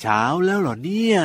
เช้าแล้วเหรอเนี่ย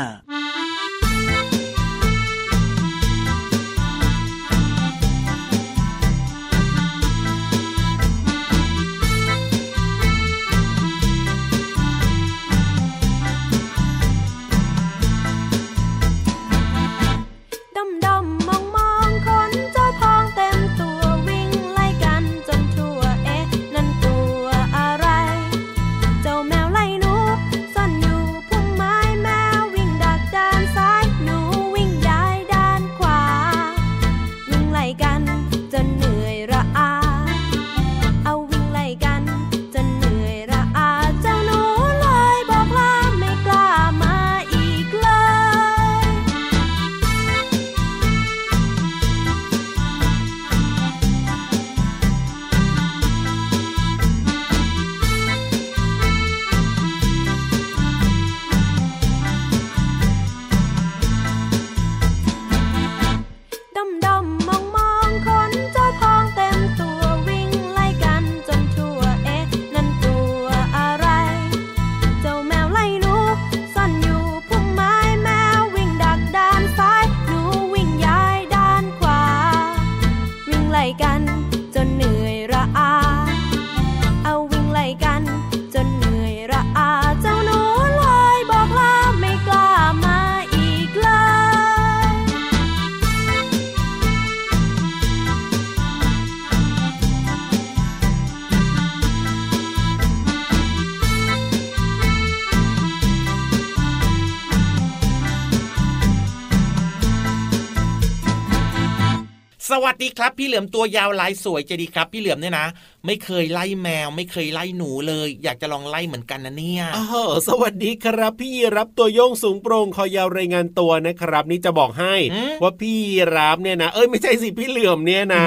วัสดีครับ พี่เหลือมตัวยาวลายสวยจะดีครับ พี่เหลือมเนี่ยนะ ไม่เคยไล่แมว ไม่เคยไล่หนูเลย อยากจะลองไล่เหมือนกันนะเนี่ยอ๋อสวัสดีครับ พี่รับตัวโยงสูงโปร่งคอยาวรายงานตัวนะครับ นี่จะบอกให้ว่าพี่รับเนี่ยนะ เอ้ยไม่ใช่สิพี่เหลือมเนี่ยนะ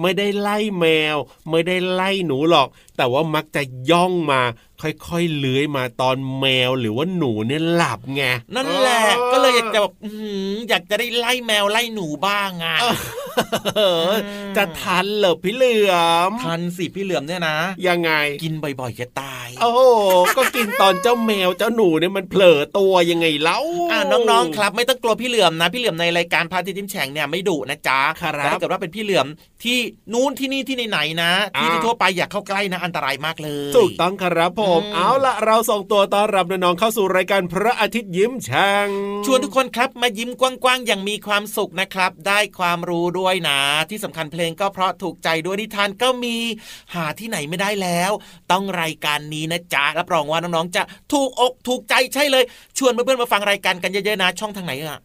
ไม่ได้ไล่แมว ไม่ได้ไล่หนูหรอก แต่ว่ามักจะย่องมา ค่อยๆเลื้อยมาตอนแมวหรือว่าหนูเนี่ยหลับไงนั่นแหละก็เลยอยากจะแบบอยากจะได้ไล่แมวไล่หนูบ้างอะจะทันเหรอพี่เหลือมทันสิพี่เหลือมเนี่ยนะ ยังไงกินบ่อยๆจะตาย โอ้ก็กินตอนเจ้าแมวเจ้าหนูเนี่ยมันเผลอตัวยังไงเล่าอ่าน้องๆครับ ไม่ต้องกลัวพี่เหลือมนะ พี่เหลือมในรายการพาทิติมแฉ่งเนี่ยไม่ดุนะจ๊ะแต่ถ้าเกิดว่าเป็นพี่เหลือมที่นู้นที่นี่ที่ไหนๆนะ ที่ทั่วไปอยากเข้าใกล้นะอันตรายมากเลยถูกต้องครับผมเอาละเราส่งตัวต้อนรับน้องๆเข้าสู่รายการพระอาทิตย์ยิ้มแฉ่งชวนทุกคนครับมายิ้มกว้างๆอย่างมีความสุขนะครับ ได้ความรู้ด้วยนะ ที่สำคัญเพลงก็เพราะถูกใจด้วยนิทานก็มีหาที่ไหนไม่ได้แล้ว ต้องรายการนี้นะจ๊ะรับรองว่าน้องๆจะถูกอกถูกใจใช่เลย ชวนเพื่อนๆมาฟังรายการกันเยอะๆนะช่องทางไหนอะ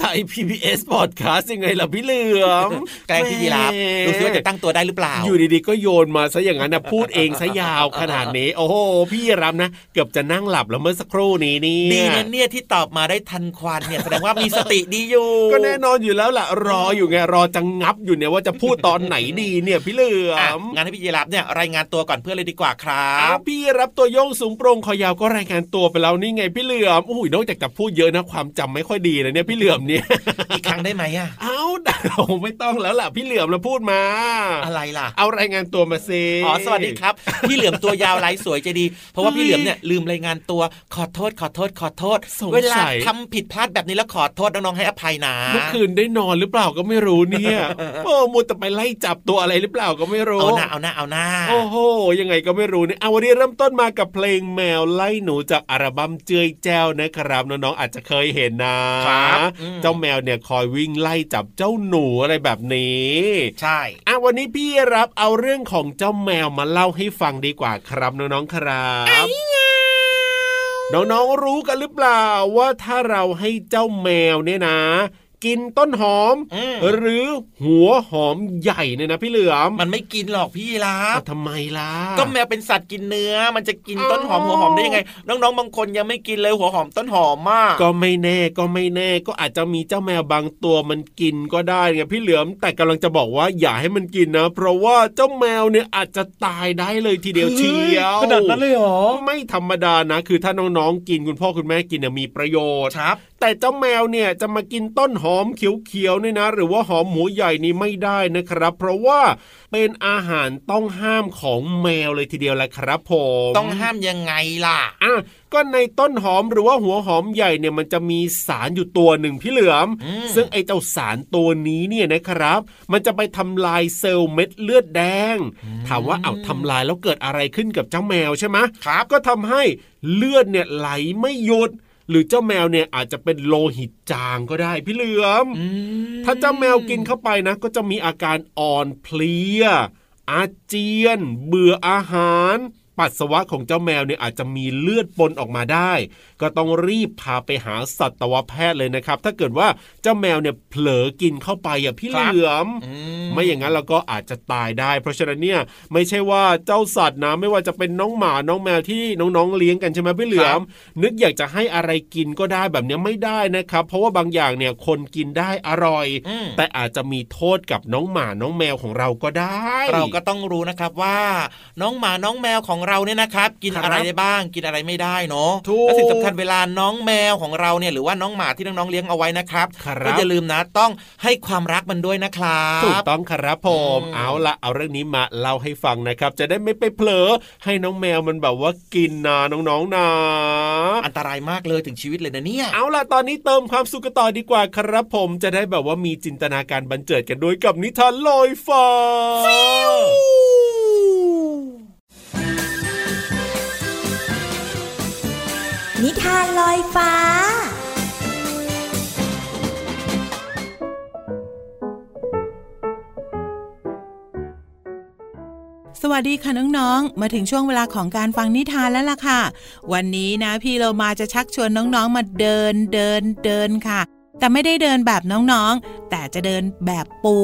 ไทย PBS Podcast ยังไงล่ะพี่เหลือมแกล้งพี่ยีราฟดูซิว่าจะตั้งตัวได้หรือเปล่า อยู่ดีๆก็โยนมาซะอย่างนั้นนะพูดเองซะยาวขนาดนี้โอ้โหพี่รับนะ เกือบจะนั่งหลับแล้วเมื่อสักครู่นี้นี่ดีนะเนี่ยที่ตอบมาได้ทันควันเนี่ยแสดงว่ามีสติดีอยู่ ก็แน่นอนอยู่แล้วล่ะรออยู่ไงรอจะงับอยู่เนี่ยว่าจะพูดตอนไหนดีเนี่ยพี่เหลือมงานให้พี่ยีรับเนี่ยรายงานตัวก่อนเพื่อนเลยดีกว่าครับพี่รับตัวโยงสูงโปร่งคอยาวก็รายงานตัวไปแล้วนี่ไงพี่เหลือมโอ้ยนอกจากจะพูดเยอะนะความจำไม่ค่อยดีเลยเนี่ยพี่เหลือมเนี่ยอีกครั้งได้ไหมอะเอ้าเราไม่ต้องแล้วล่ะพี่เหลือมเราพูดมา อะไรล่ะ เอารายงานตัวมาซิอ๋อสวัสดีครับ พี่เหลือมตัวยาวลายสวยใจดี เพราะว่าพี่เหลือมเนี่ยลืมรายงานตัวขอโทษ ขอโทษ ขอโทษเวลาทำผิดพลาดแบบนี้แล้วขอโทษน้องๆให้อภัยนะเมื่อคืนได้นอนหรือเปล่าก็ไม่รู้เนี่ยโอ้มุดแต่ไปไล่จับตัวอะไรหรือเปล่าก็ไม่รู้เอาหน้าเอาหน้าเอาหน้าโอ้โหยังไงก็ไม่รู้เนี่ยเอาวันนี้เริ่มต้นมากับเพลงแมวไล่หนูจากอัลบั้มเจยแจ้วนะครับน้องๆอาจจะเคยเห็นนะเจ้าแมวเนี่ยคอยวิ่งไล่จับเจ้าหนูอะไรแบบนี้ ใช่อะวันนี้พี่รับเอาเรื่องของเจ้าแมวมาเล่าให้ฟังดีกว่าครับน้องๆครับน้องๆรู้กันหรือเปล่าว่าถ้าเราให้เจ้าแมวเนี่ยนะ กินต้นหอม หรือหัวหอมใหญ่เนี่ยนะพี่เหลือมมันไม่กินหรอกพี่ลาทำไมล่ะก็แมวเป็นสัตว์กินเนื้อ มันจะกินต้นหอมหัวหอมได้ยังไง น้องๆบางคนยังไม่กินเลยหัวหอมต้นหอมมาก ก็ไม่แน่ก็ไม่แน่ก็อาจจะมีเจ้าแมวบางตัวมันกินก็ได้ไงพี่เหลือมแต่กำลังจะบอกว่าอย่าให้มันกินนะ เพราะว่าเจ้าแมวเนี่ยอาจจะตายได้เลยทีเดียวเชียวขนาดนั้นเลยเหรอไม่ธรรมดานะ คือถ้าน้องๆกินคุณพ่อคุณแม่กินเนี่ยมีประโยชน์ครับแต่เจ้าแมวเนี่ยจะมากินต้นหอมเขียวๆนี่นะ หรือว่าหอมหมูใหญ่นี่ไม่ได้นะครับ เพราะว่าเป็นอาหารต้องห้ามของแมวเลยทีเดียวแหละครับผมต้องห้ามยังไงล่ะอะก็ในต้นหอมหรือว่าหัวหอมใหญ่เนี่ยมันจะมีสารอยู่ตัวหนึ่งพี่เหลือม ซึ่งไอ้เจ้าสารตัวนี้เนี่ยนะครับ มันจะไปทำลายเซลล์เม็ดเลือดแดง ถามว่าเอาทำลายแล้วเกิดอะไรขึ้นกับเจ้าแมวใช่ไหมครับก็ทำให้เลือดเนี่ยไหลไม่หยุด หรือเจ้าแมวเนี่ยอาจจะเป็นโลหิตจางก็ได้พี่เหลือม ถ้าเจ้าแมวกินเข้าไปนะ ก็จะมีอาการอ่อนเพลีย อาเจียน เบื่ออาหาร ปัสสาวะของเจ้าแมวเนี่ยอาจจะมีเลือดปนออกมาได้ ก็ต้องรีบพาไปหาสัตวแพทย์เลยนะครับ ถ้าเกิดว่าเจ้าแมวเนี่ยเผลอกินเข้าไปอะพี่เหลือม ไม่อย่างนั้นเราก็อาจจะตายได้ เพราะฉะนั้นเนี่ยไม่ใช่ว่าเจ้าสัตว์นะไม่ว่าจะเป็นน้องหมาน้องแมวที่น้องๆเลี้ยงกันใช่ไหมพี่เหลือม นึกอยากจะให้อะไรกินก็ได้แบบนี้ไม่ได้นะครับ เพราะว่าบางอย่างเนี่ยคนกินได้อร่อย แต่อาจจะมีโทษกับน้องหมาน้องแมวของเราก็ได้ เราก็ต้องรู้นะครับว่า น้องหมาน้องแมวของเราเนี่ยนะครับกินอะไรได้บ้าง กินอะไรไม่ได้เนาะและสิ่งสำคัญเวลาน้องแมวของเราเนี่ยหรือว่าน้องหมาที่น้องๆเลี้ยงเอาไว้นะครับก็อย่าลืมนะต้องให้ความรักมันด้วยนะครับถูกต้องครับผมเอาละเอาเรื่องนี้มาเล่าให้ฟังนะครับ จะได้ไม่ไปเผลอให้น้องแมวมันแบบว่ากินนะน้องๆนะอันตรายมากเลยถึงชีวิตเลยนะเนี่ย เอาล่ะตอนนี้เติมความสุขต่อดีกว่าครับผมจะได้แบบว่ามีจินตนาการบันเจิดกันด้วยกับนิทานลอยฟ้า นิทานลอยฟ้า สวัสดีค่ะน้องๆ มาถึงช่วงเวลาของการฟังนิทานแล้วล่ะค่ะ วันนี้นะพี่เรามาจะชักชวนน้องๆ มาเดินเดินเดินค่ะแต่ไม่ได้เดินแบบน้องๆ แต่จะเดินแบบปู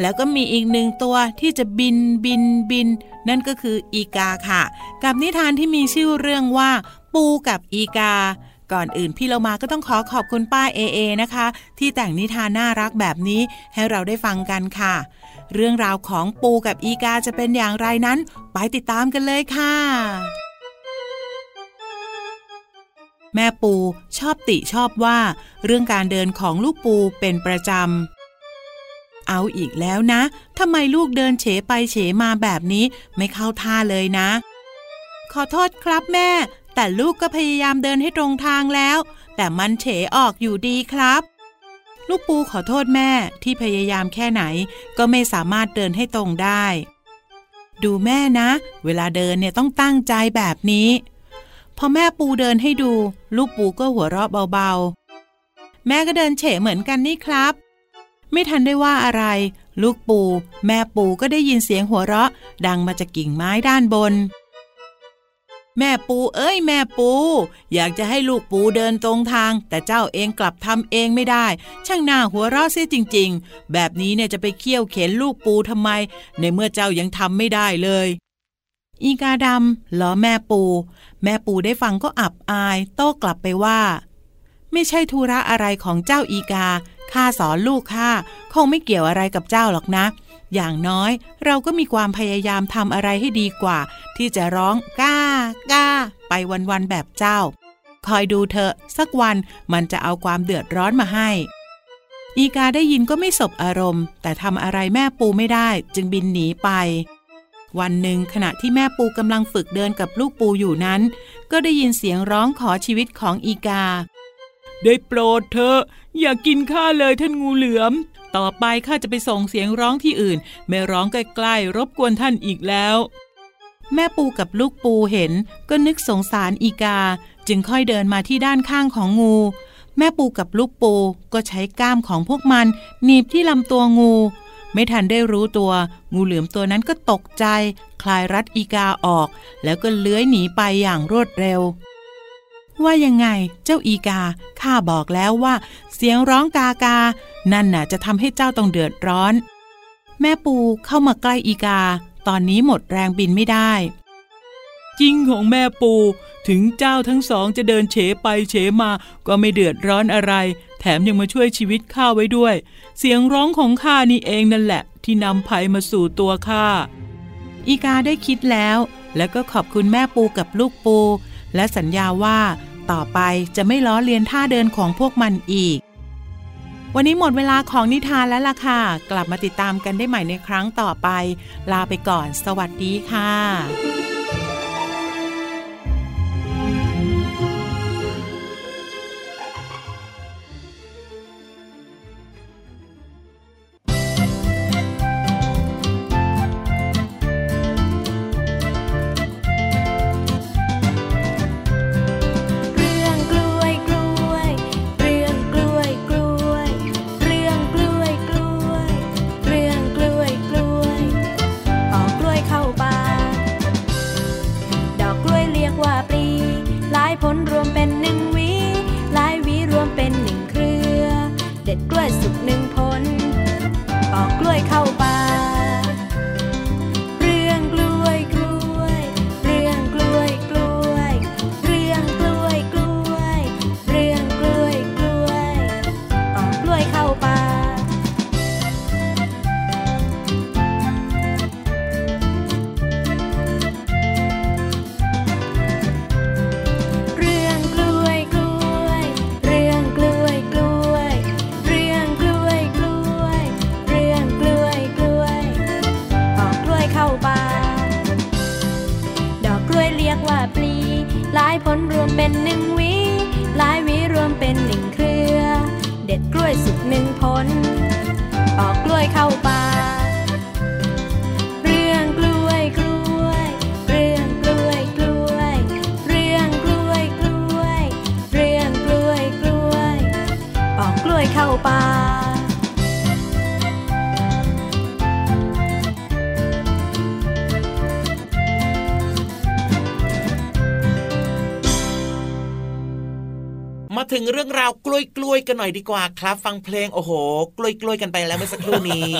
แล้วก็มีอีกหนึ่งตัวที่จะบินบินบิน นั่นก็คืออีกาค่ะ กับนิทานที่มีชื่อเรื่องว่า ปูกับอีกา ก่อนอื่นพี่เรามาก็ต้องขอขอบคุณป้าเอเอนะคะ ที่แต่งนิทานน่ารักแบบนี้ให้เราได้ฟังกันค่ะ เรื่องราวของปูกับอีกาจะเป็นอย่างไรนั้น ไปติดตามกันเลยค่ะแม่ปูชอบติชอบว่า เรื่องการเดินของลูกปูเป็นประจำ เอาอีกแล้วนะทำไมลูกเดินเฉไปเฉมาแบบนี้ไม่เข้าท่าเลยนะ ขอโทษครับแม่ แต่ลูกก็พยายามเดินให้ตรงทางแล้ว แต่มันเฉออกอยู่ดีครับ ลูกปูขอโทษแม่ที่พยายามแค่ไหน ก็ไม่สามารถเดินให้ตรงได้ ดูแม่นะ เวลาเดินเนี่ยต้องตั้งใจแบบนี้ พอแม่ปูเดินให้ดู ลูกปูก็หัวเราะเบาๆ แม่ก็เดินเฉเหมือนกันนี่ครับ ไม่ทันได้ว่าอะไร ลูกปู แม่ปูก็ได้ยินเสียงหัวเราะ ดังมาจากกิ่งไม้ด้านบน แม่ปูเอ้ยแม่ปู อยากจะให้ลูกปูเดินตรงทาง แต่เจ้าเองกลับทำเองไม่ได้ ช่างหน้าหัวเราะเสียจริง ๆ แบบนี้เนี่ยจะไปเคี่ยวเข็นลูกปูทำไม ในเมื่อเจ้ายังทำไม่ได้เลย อีกาดำล้อแม่ปู แม่ปูได้ฟังก็อับอาย โต้กลับไปว่า ไม่ใช่ธุระอะไรของเจ้าอีกาข้าสอนลูกข้าคงไม่เกี่ยวอะไรกับเจ้าหรอกนะ อย่างน้อยเราก็มีความพยายามทำอะไรให้ดีกว่า ที่จะร้องก้าก้า ไปวันๆแบบเจ้า คอยดูเถอะ สักวันมันจะเอาความเดือดร้อนมาให้ อีกาได้ยินก็ไม่สบอารมณ์ แต่ทำอะไรแม่ปูไม่ได้จึงบินหนีไป วันหนึ่งขณะที่แม่ปูกำลังฝึกเดินกับลูกปูอยู่นั้น ก็ได้ยินเสียงร้องขอชีวิตของอีกา ได้โปรดเถอะอย่ากินข้าเลยท่านงูเหลือม ต่อไปข้าจะไปส่งเสียงร้องที่อื่น ไม่ร้องใกล้ๆรบกวนท่านอีกแล้ว แม่ปูกับลูกปูเห็นก็นึกสงสารอีกา จึงค่อยเดินมาที่ด้านข้างของงู แม่ปูกับลูกปูก็ใช้ก้ามของพวกมันหนีบที่ลำตัวงู ไม่ทันได้รู้ตัว งูเหลือมตัวนั้นก็ตกใจ คลายรัดอีกาออก แล้วก็เลื้อยหนีไปอย่างรวดเร็ว ว่ายังไงเจ้าอีกาข้าบอกแล้วว่า เสียงร้องกากา นั่นน่ะจะทำให้เจ้าต้องเดือดร้อน แม่ปูเข้ามาใกล้อีกา ตอนนี้หมดแรงบินไม่ได้ จริงของแม่ปู ถึงเจ้าทั้งสองจะเดินเฉไปเฉมา ก็ไม่เดือดร้อนอะไร แถมยังมาช่วยชีวิตข้าไว้ด้วย เสียงร้องของข้านี่เองนั่นแหละ ที่นำภัยมาสู่ตัวข้าอีกาได้คิดแล้ว แล้วก็ขอบคุณแม่ปูกับลูกปู และสัญญาว่า ต่อไปจะไม่ล้อเลียนท่าเดินของพวกมันอีก วันนี้หมดเวลาของนิทานแล้วล่ะค่ะ กลับมาติดตามกันได้ใหม่ในครั้งต่อไป ลาไปก่อน สวัสดีค่ะ ถึงเรื่องราวกล้วยกล้วยกันหน่อยดีกว่าครับ ฟังเพลงโอ้โห กล้วยกล้วยกันไปแล้วเมื่อสักครู่นี้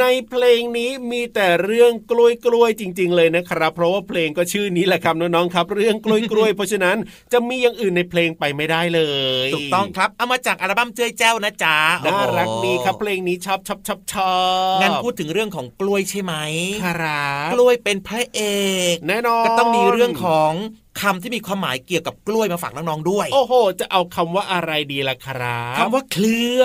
ในเพลงนี้มีแต่เรื่องกล้วยกล้วยจริง ๆ เลยนะครับ เพราะว่าเพลงก็ชื่อนี้แหละครับน้องๆครับ เรื่องกล้วยกล้วยเพราะฉะนั้นจะมีอย่างอื่นในเพลงไปไม่ได้เลยถูกต้องครับเอามาจากอัลบั้มเจ้ยแจ้วนะจ๊ะน่ารักดีครับเพลงนี้ชอบชอบชอบชอบงั้นพูดถึงเรื่องของกล้วยใช่ไหมครับกล้วยเป็นพระเอกแน่นอนก็ต้องมีเรื่องของ คำที่มีความหมายเกี่ยวกับกล้วยมาฝากน้องๆด้วย โอ้โห จะเอาคำว่าอะไรดีล่ะครับคำว่าเคลือ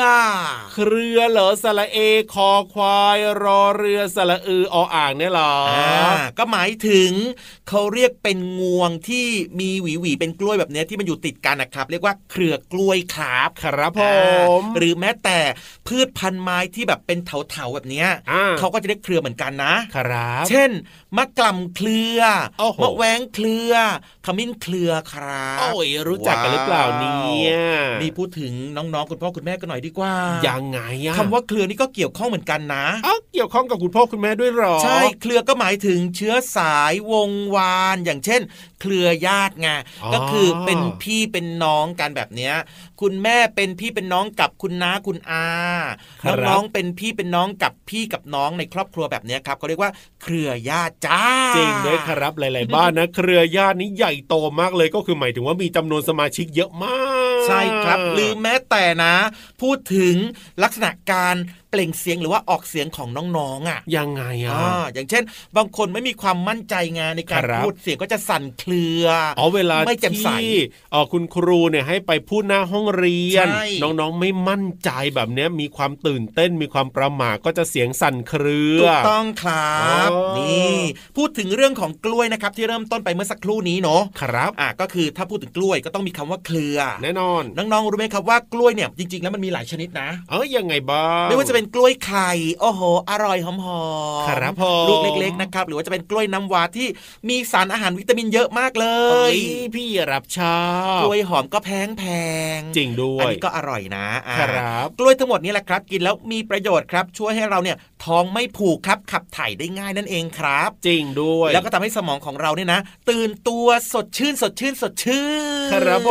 เครือเหรอสระเอคอควายรอเรือสระอือออ่างเนี่ยหรอก็หมายถึงเขาเรียกเป็นงวงที่มีหวีหวีเป็นกล้วยแบบนี้ที่มันอยู่ติดกันนะครับ เรียกว่าเครือกล้วยครับครับผมหรือแม้แต่พืชพันธุ์ไม้ที่แบบเป็นเถาๆแบบนี้เขาก็จะเรียกเครือเหมือนกันนะครับ เช่นมะกล่ำเครือมะแวงเครือขมิ้นเครือครับโอ้ยรู้จักกันหรือเปล่าเนี่ยนี่พูดถึงน้องๆคุณพ่อคุณแม่กันหน่อยดีกว่ายังไงอะคำว่าเครือนี่ก็เกี่ยวข้องเหมือนกันนะอ๋อเกี่ยวข้องกับคุณพ่อคุณแม่ด้วยหรอ ใช่เครือก็หมายถึงเชื้อสายวงวานอย่างเช่น เครือญาติไงก็คือเป็นพี่เป็นน้องกันแบบเนี้ยคุณแม่เป็นพี่เป็นน้องกับคุณน้าคุณอาน้องๆเป็นพี่เป็นน้องกับพี่กับน้องในครอบครัวแบบนี้ครับเขาเรียกว่าเครือญาติจ้าจริงด้วยครับหลาย ๆ บ้านนะ เครือญาตินี้ใหญ่โตมากเลยก็คือหมายถึงว่ามีจำนวนสมาชิกเยอะมาก ใช่ครับ หรือแม้แต่นะ พูดถึงลักษณะการเปล่งเสียงหรือว่าออกเสียงของน้องๆอะยังไงอะอย่างเช่น บางคนไม่มีความมั่นใจงานในการพูดเสียงก็จะสั่นเครืออ๋อเวลาไม่แจ่มใสอ๋อคุณครูเนี่ยให้ไปพูดหน้าห้องเรียน น้องๆไม่มั่นใจแบบเนี้ยมีความตื่นเต้นมีความประหม่าก็จะเสียงสั่นเครือถูกต้องครับนี่พูดถึงเรื่องของกล้วยนะครับที่เริ่มต้นไปเมื่อสักครู่นี้เนาะครับอะก็คือถ้าพูดถึงกล้วยก็ต้องมีคำว่าเครือ แน่นอน น้องๆรู้ไหมครับว่ากล้วยเนี่ยจริงๆแล้วมันมีหลายชนิดนะ เอ้ยยังไงบ้างไม่ว่าจะเป็นกล้วยไข่โอ้โห อร่อยหอมๆครับพอลูกเล็กๆนะครับหรือว่าจะเป็นกล้วยน้ำว้าที่มีสารอาหารวิตามินเยอะมากเลย พี่รับชอบกล้วยหอมก็แพงแพงจริงด้วยอันนี้ก็อร่อยนะครับ กล้วยทั้งหมดนี้แหละครับ กินแล้วมีประโยชน์ครับช่วยให้เราเนี่ยท้องไม่ผูกครับขับถ่ายได้ง่ายนั่นเองครับ จริงด้วย แล้วก็ทำให้สมองของเราเนี่ยนะ ตื่นตัวสดชื่น สดชื่น สดชื่นครับผ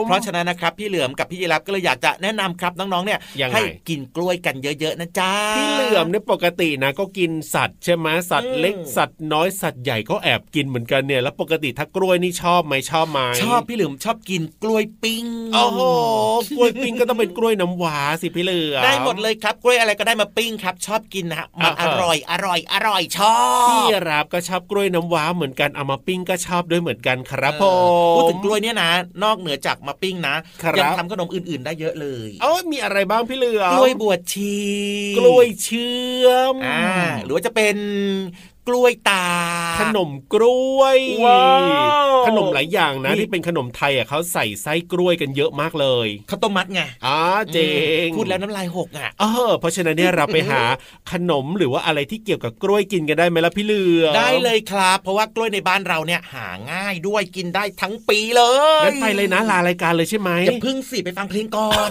มเพราะฉะนั้นนะครับพี่เหลือมกับพี่ยีรับก็เลยอยากจะแนะนำครับน้องๆเนี่ยให้กินกล้วยกันเยอะๆนะจ๊ะพี่เหลือมเนี่ยปกตินะก็กินสัตว์ใช่ไหมสัตว์เล็กสัตว์น้อยสัตว์ใหญ่ก็แอบกินเหมือนกันเนี่ยแล้วปกติถ้ากล้วยนี่ชอบไหมชอบไหมชอบพี่เหลือมชอบกินกล้วยปิ้งโอ้โหกล้วยปิ้งก็ต้องเป็นกล้วยน้ำว้าสิพี่เหลือมได้หมดเลยครับกล้วยอะไรก็ได้มาปิ้งครับ ชอบกิกินนะมันอร่อยอร่อยอร่อยชอบพี่รับก็ชอบกล้วยน้ำว้าเหมือนกันเอามาปิ้งก็ชอบด้วยเหมือนกันครับผมพูดถึงกล้วยเนี่ยนะ นอกเหนือจากมาปิ้งนะยังทำขนมอื่น ๆ ได้เยอะเลยเอ้มีอะไรบ้างพี่เหลือกล้วยบวชชี กล้วยเชื่อมอ่าหรือว่าจะเป็นกล้วยตา ขนมกล้วย ขนมหลายอย่างนะที่เป็นขนมไทยอะเขาใส่ไส้กล้วยกันเยอะมากเลยข้าวต้มมัดไงอ๋อเจงพูดแล้วน้ำลายหกอะเออเพราะฉะนั้นเนี่ยเราไปหาขนมหรือว่าอะไรที่เกี่ยวกับกล้วยกินกันได้ไหมล่ะพี่เลือได้เลยครับ เพราะว่ากล้วยในบ้านเราเนี่ยหาง่ายด้วยกินได้ทั้งปีเลยงั้นไปเลยนะลารายการเลยใช่ไหมอย่าพึ่งสิไปฟังเพลงก่อน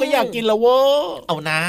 ก็อยากกินแล้วเว้เอานะ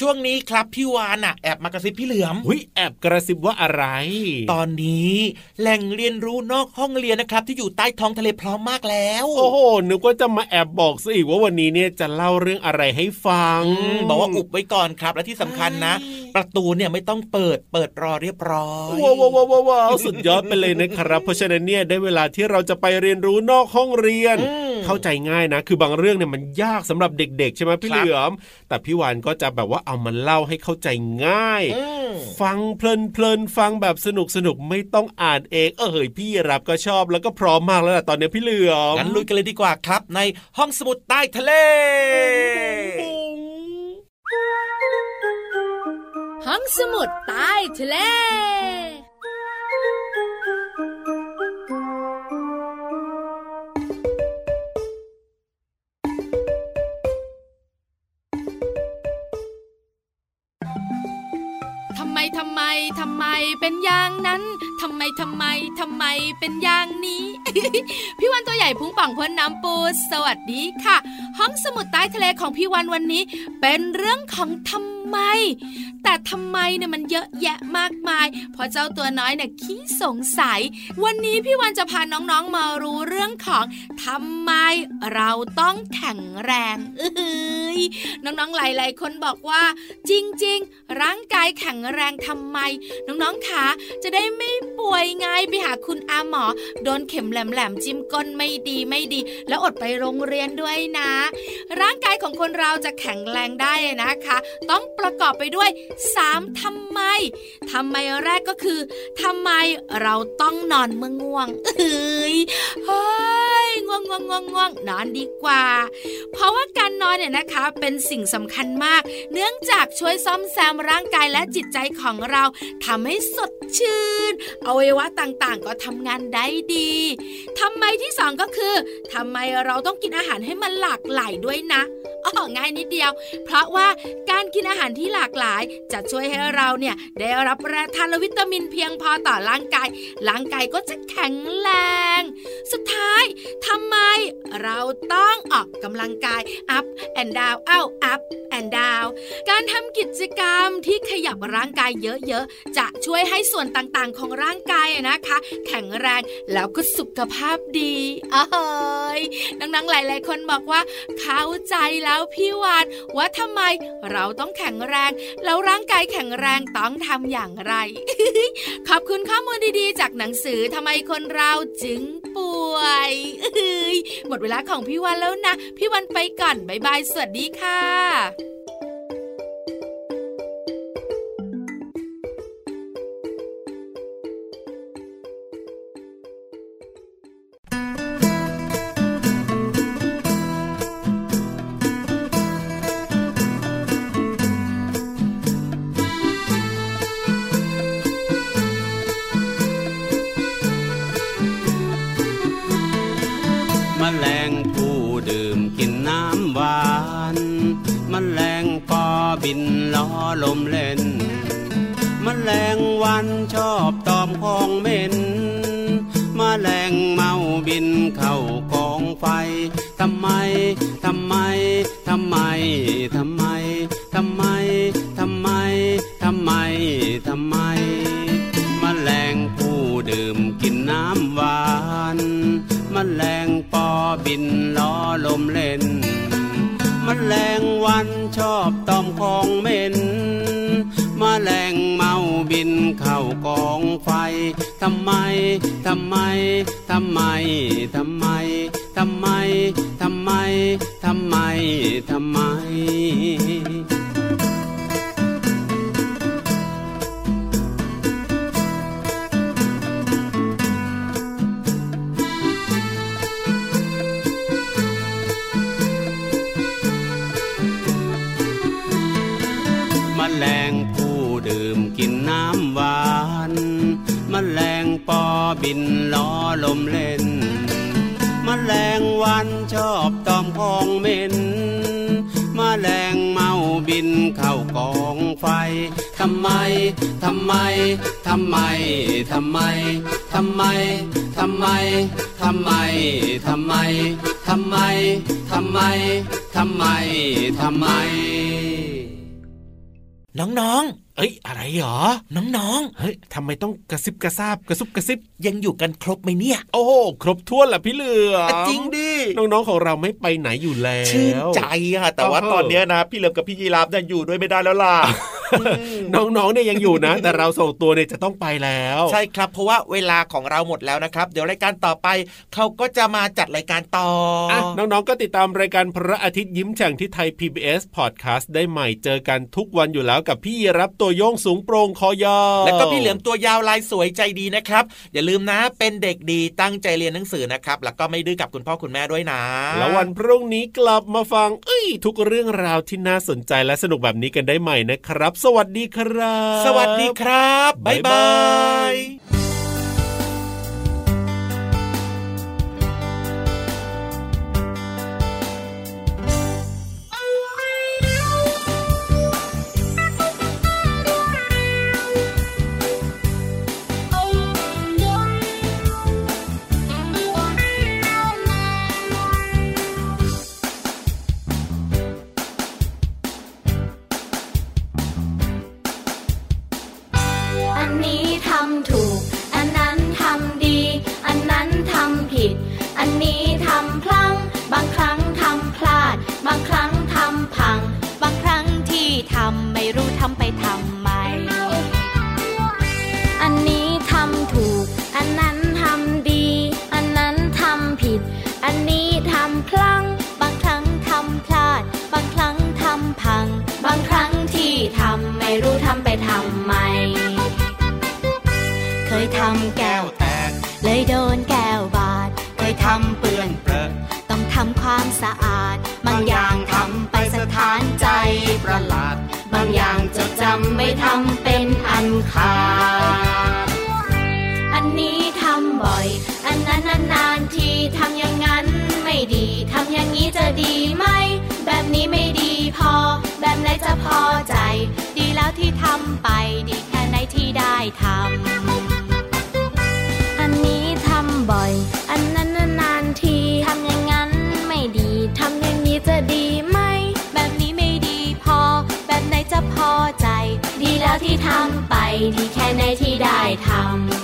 ช่วงนี้ครับพี่วานอะแอบมากระซิบพี่เหลือมหุยแอบกระซิบว่าอะไร ตอนนี้แหล่งเรียนรู้นอกห้องเรียนนะครับ ที่อยู่ใต้ท้องทะเลพร้อมมากแล้ว โอ้โหนึกว่าจะมาแอบบอกซะอีกว่าวันนี้เนี่ยจะเล่าเรื่องอะไรให้ฟัง บอกว่าอุบไว้ก่อนครับ และที่สำคัญนะ ประตูเนี่ยไม่ต้องเปิดเปิดรอเรียบร้อยว้าวว้าวว้าวสุดยอดไปเลยนะครับ เพราะฉะนั้นเนี่ยได้เวลาที่เราจะไปเรียนรู้นอกห้องเรียน เข้าใจง่ายนะ คือบางเรื่องเนี่ยมันยากสำหรับเด็ก ๆ ใช่ไหมพี่เหลือม แต่พี่วานก็จะแบบว่าเอามันเล่าให้เข้าใจง่าย ฟังเพลินๆฟังแบบสนุกสนุกไม่ต้องอ่านเอง เออเฮ้ยพี่รับก็ชอบแล้วก็พร้อมมากแล้วล่ะตอนนี้พี่เหลือมงั้นลุยกันเลยดีกว่าครับ ในห้องสมุดใต้ทะเลห้องสมุดใต้ทะเล ทำไมทำไมทำไมเป็นอย่างนั้นทำไมทำไมทำไมเป็นอย่างนี้ พี่วันตัวใหญ่พุงป่องพ้นน้ำปูสวัสดีค่ะ ห้องสมุดใต้ทะเลของพี่วันวันนี้ เป็นเรื่องของทำ ไม แต่ทำไมเนี่ยมันเยอะแยะมากมาย เพราะเจ้าตัวน้อยเนี่ยขี้สงสัย วันนี้พี่วันจะพาน้องๆมารู้เรื่องของทำไมเราต้องแข็งแรงเอ้ยน้องๆหลายๆคนบอกว่า จริง ๆ ร่างกายแข็งแรงทำไม น้องๆคะจะได้ไม่ป่วยไงไปหาคุณอาหมอ โดนเข็มแหลมๆจิ้มก้นไม่ดีไม่ดี แล้วอดไปโรงเรียนด้วยนะ ร่างกายของคนเราจะแข็งแรงได้นะคะ ต้องปประกอบไปด้วย 3ทำไมทำไมแรกก็คือทำไมเราต้องนอนเมื่อง่วงเอ้ยเฮ้ยง่วงง่วงง่วงง่วงนอนดีกว่า เพราะว่าการนอนเนี่ยนะคะเป็นสิ่งสำคัญมาก เนื่องจากช่วยซ่อมแซมร่างกายและจิตใจของเราทำให้สดชื่นอวัยวะต่างๆ ก็ทำงานได้ดีทำไมที่สองก็คือทำไมเราต้องกินอาหารให้มันหลากหลายด้วยนะอ๋อง่ายนิดเดียว เพราะว่าการกินอาหารที่หลากหลาย จะช่วยให้เราเนี่ยได้รับแร่ธาตุและวิตามินเพียงพอต่อร่างกาย ร่างกายก็จะแข็งแรง สุดท้ายทำไมเราต้องออกกำลังกาย up and down เอ้า up and down การทำกิจกรรมที่ขยับร่างกายเยอะๆ จะช่วยให้ส่วนต่างๆ ของร่างกายนะคะ แข็งแรงแล้วก็สุขภาพดีเอ้ยนังๆหลาย ๆ คนบอกว่าเข้าใจแล้วพี่วานว่าทำไมเราต้องแข็งแรง แล้วร่างกายแข็งแรงต้องทำอย่างไร ขอบคุณข้อมูลดีๆ จากหนังสือทำไมคนเราจึงป่วยหมดเวลาของพี่วันแล้วนะ พี่วันไปก่อน บ๊ายบาย สวัสดีค่ะ อบตอมของเหม็นมาแมลงเมาบินเข้ากองไฟทำไม ทำไม ทำไม ทำไม ทำไม ทำไม ทำไม ทำไม อมของเหม็นมแรงเมาบินเข้ากองไฟทำไม ทำไม ทำไม ทำไม ทำไม ทำไม ทำไม ทำไม ทำไม ทำไม ทำไม ทำไม น้องๆ เอ้ย อะไรหรอ น้องเฮ้ยทำไมต้องกระซิบกระซาบกระซุบกระซิบๆยังอยู่กันครบไหมเนี่ย โอ้โห ครบถ้วนแหละพี่เหลือมจริงดิ น้องๆ ของเราไม่ไปไหนอยู่แล้ว ชื่นใจอะแต่ว่าโอ้โหตอนเนี้ยนะ พี่เหลิมกับพี่ยีราฟเนี่ยอยู่ด้วยไม่ได้แล้วล่ะ น้องๆเนี่ยยังอยู่นะ แต่เราส่งตัวเนี่ยจะต้องไปแล้ว ใช่ครับ เพราะว่าเวลาของเราหมดแล้วนะครับ เดี๋ยวรายการต่อไปเขาก็จะมาจัดรายการต่อออะน้องๆก็ติดตามรายการพระอาทิตย์ยิ้มแฉ่งที่ไทย PBS Podcast ได้ใหม่เจอกันทุกวันอยู่แล้วกับพี่รับตัวโยงสูงโปร่งคอยาวแล้วก็พี่เหลือมตัวยาวลายสวยใจดีนะครับ อย่าลืมนะเป็นเด็กดีตั้งใจเรียนหนังสือนะครับ แล้วก็ไม่ดื้อกับคุณพ่อคุณแม่ด้วยนะ แล้ววันพรุ่งนี้กลับมาฟังเอ้ยทุกเรื่องราวที่น่าสนใจและสนุกแบบนี้กันได้ใหม่นะครับสวัสดีครับ สวัสดีครับ บ๊ายบาย ผิด อันนี้ทำคลั่งบางครั้งทำพลาด บางครั้งทำพัง บางครั้งที่ทำไม่รู้ทำไปทำไม เคยทำแก้วแตก เลยโดนแก้วบาด เคยทำเปื้อนเปรอะต้องทำความสะอาด บางอย่างทำไปสถานใจประหลาด บางอย่างจะจำไม่ทำเป็นอันขาด ทำอย่างนั้นไม่ดี ทำอย่างนี้จะดีไหม แบบนี้ไม่ดีพอ แบบไหนจะพอใจ ดีแล้วที่ทำไป ดีแค่ไหนที่ได้ทำ อันนี้ทำบ่อย อันนั้นนานที ทำอย่างนั้นไม่ดี ทำอย่างนี้จะดีไหม แบบนี้ไม่ดีพอ แบบไหนจะพอใจ ดีแล้วที่ทำไป ดีแค่ไหนที่ได้ทำ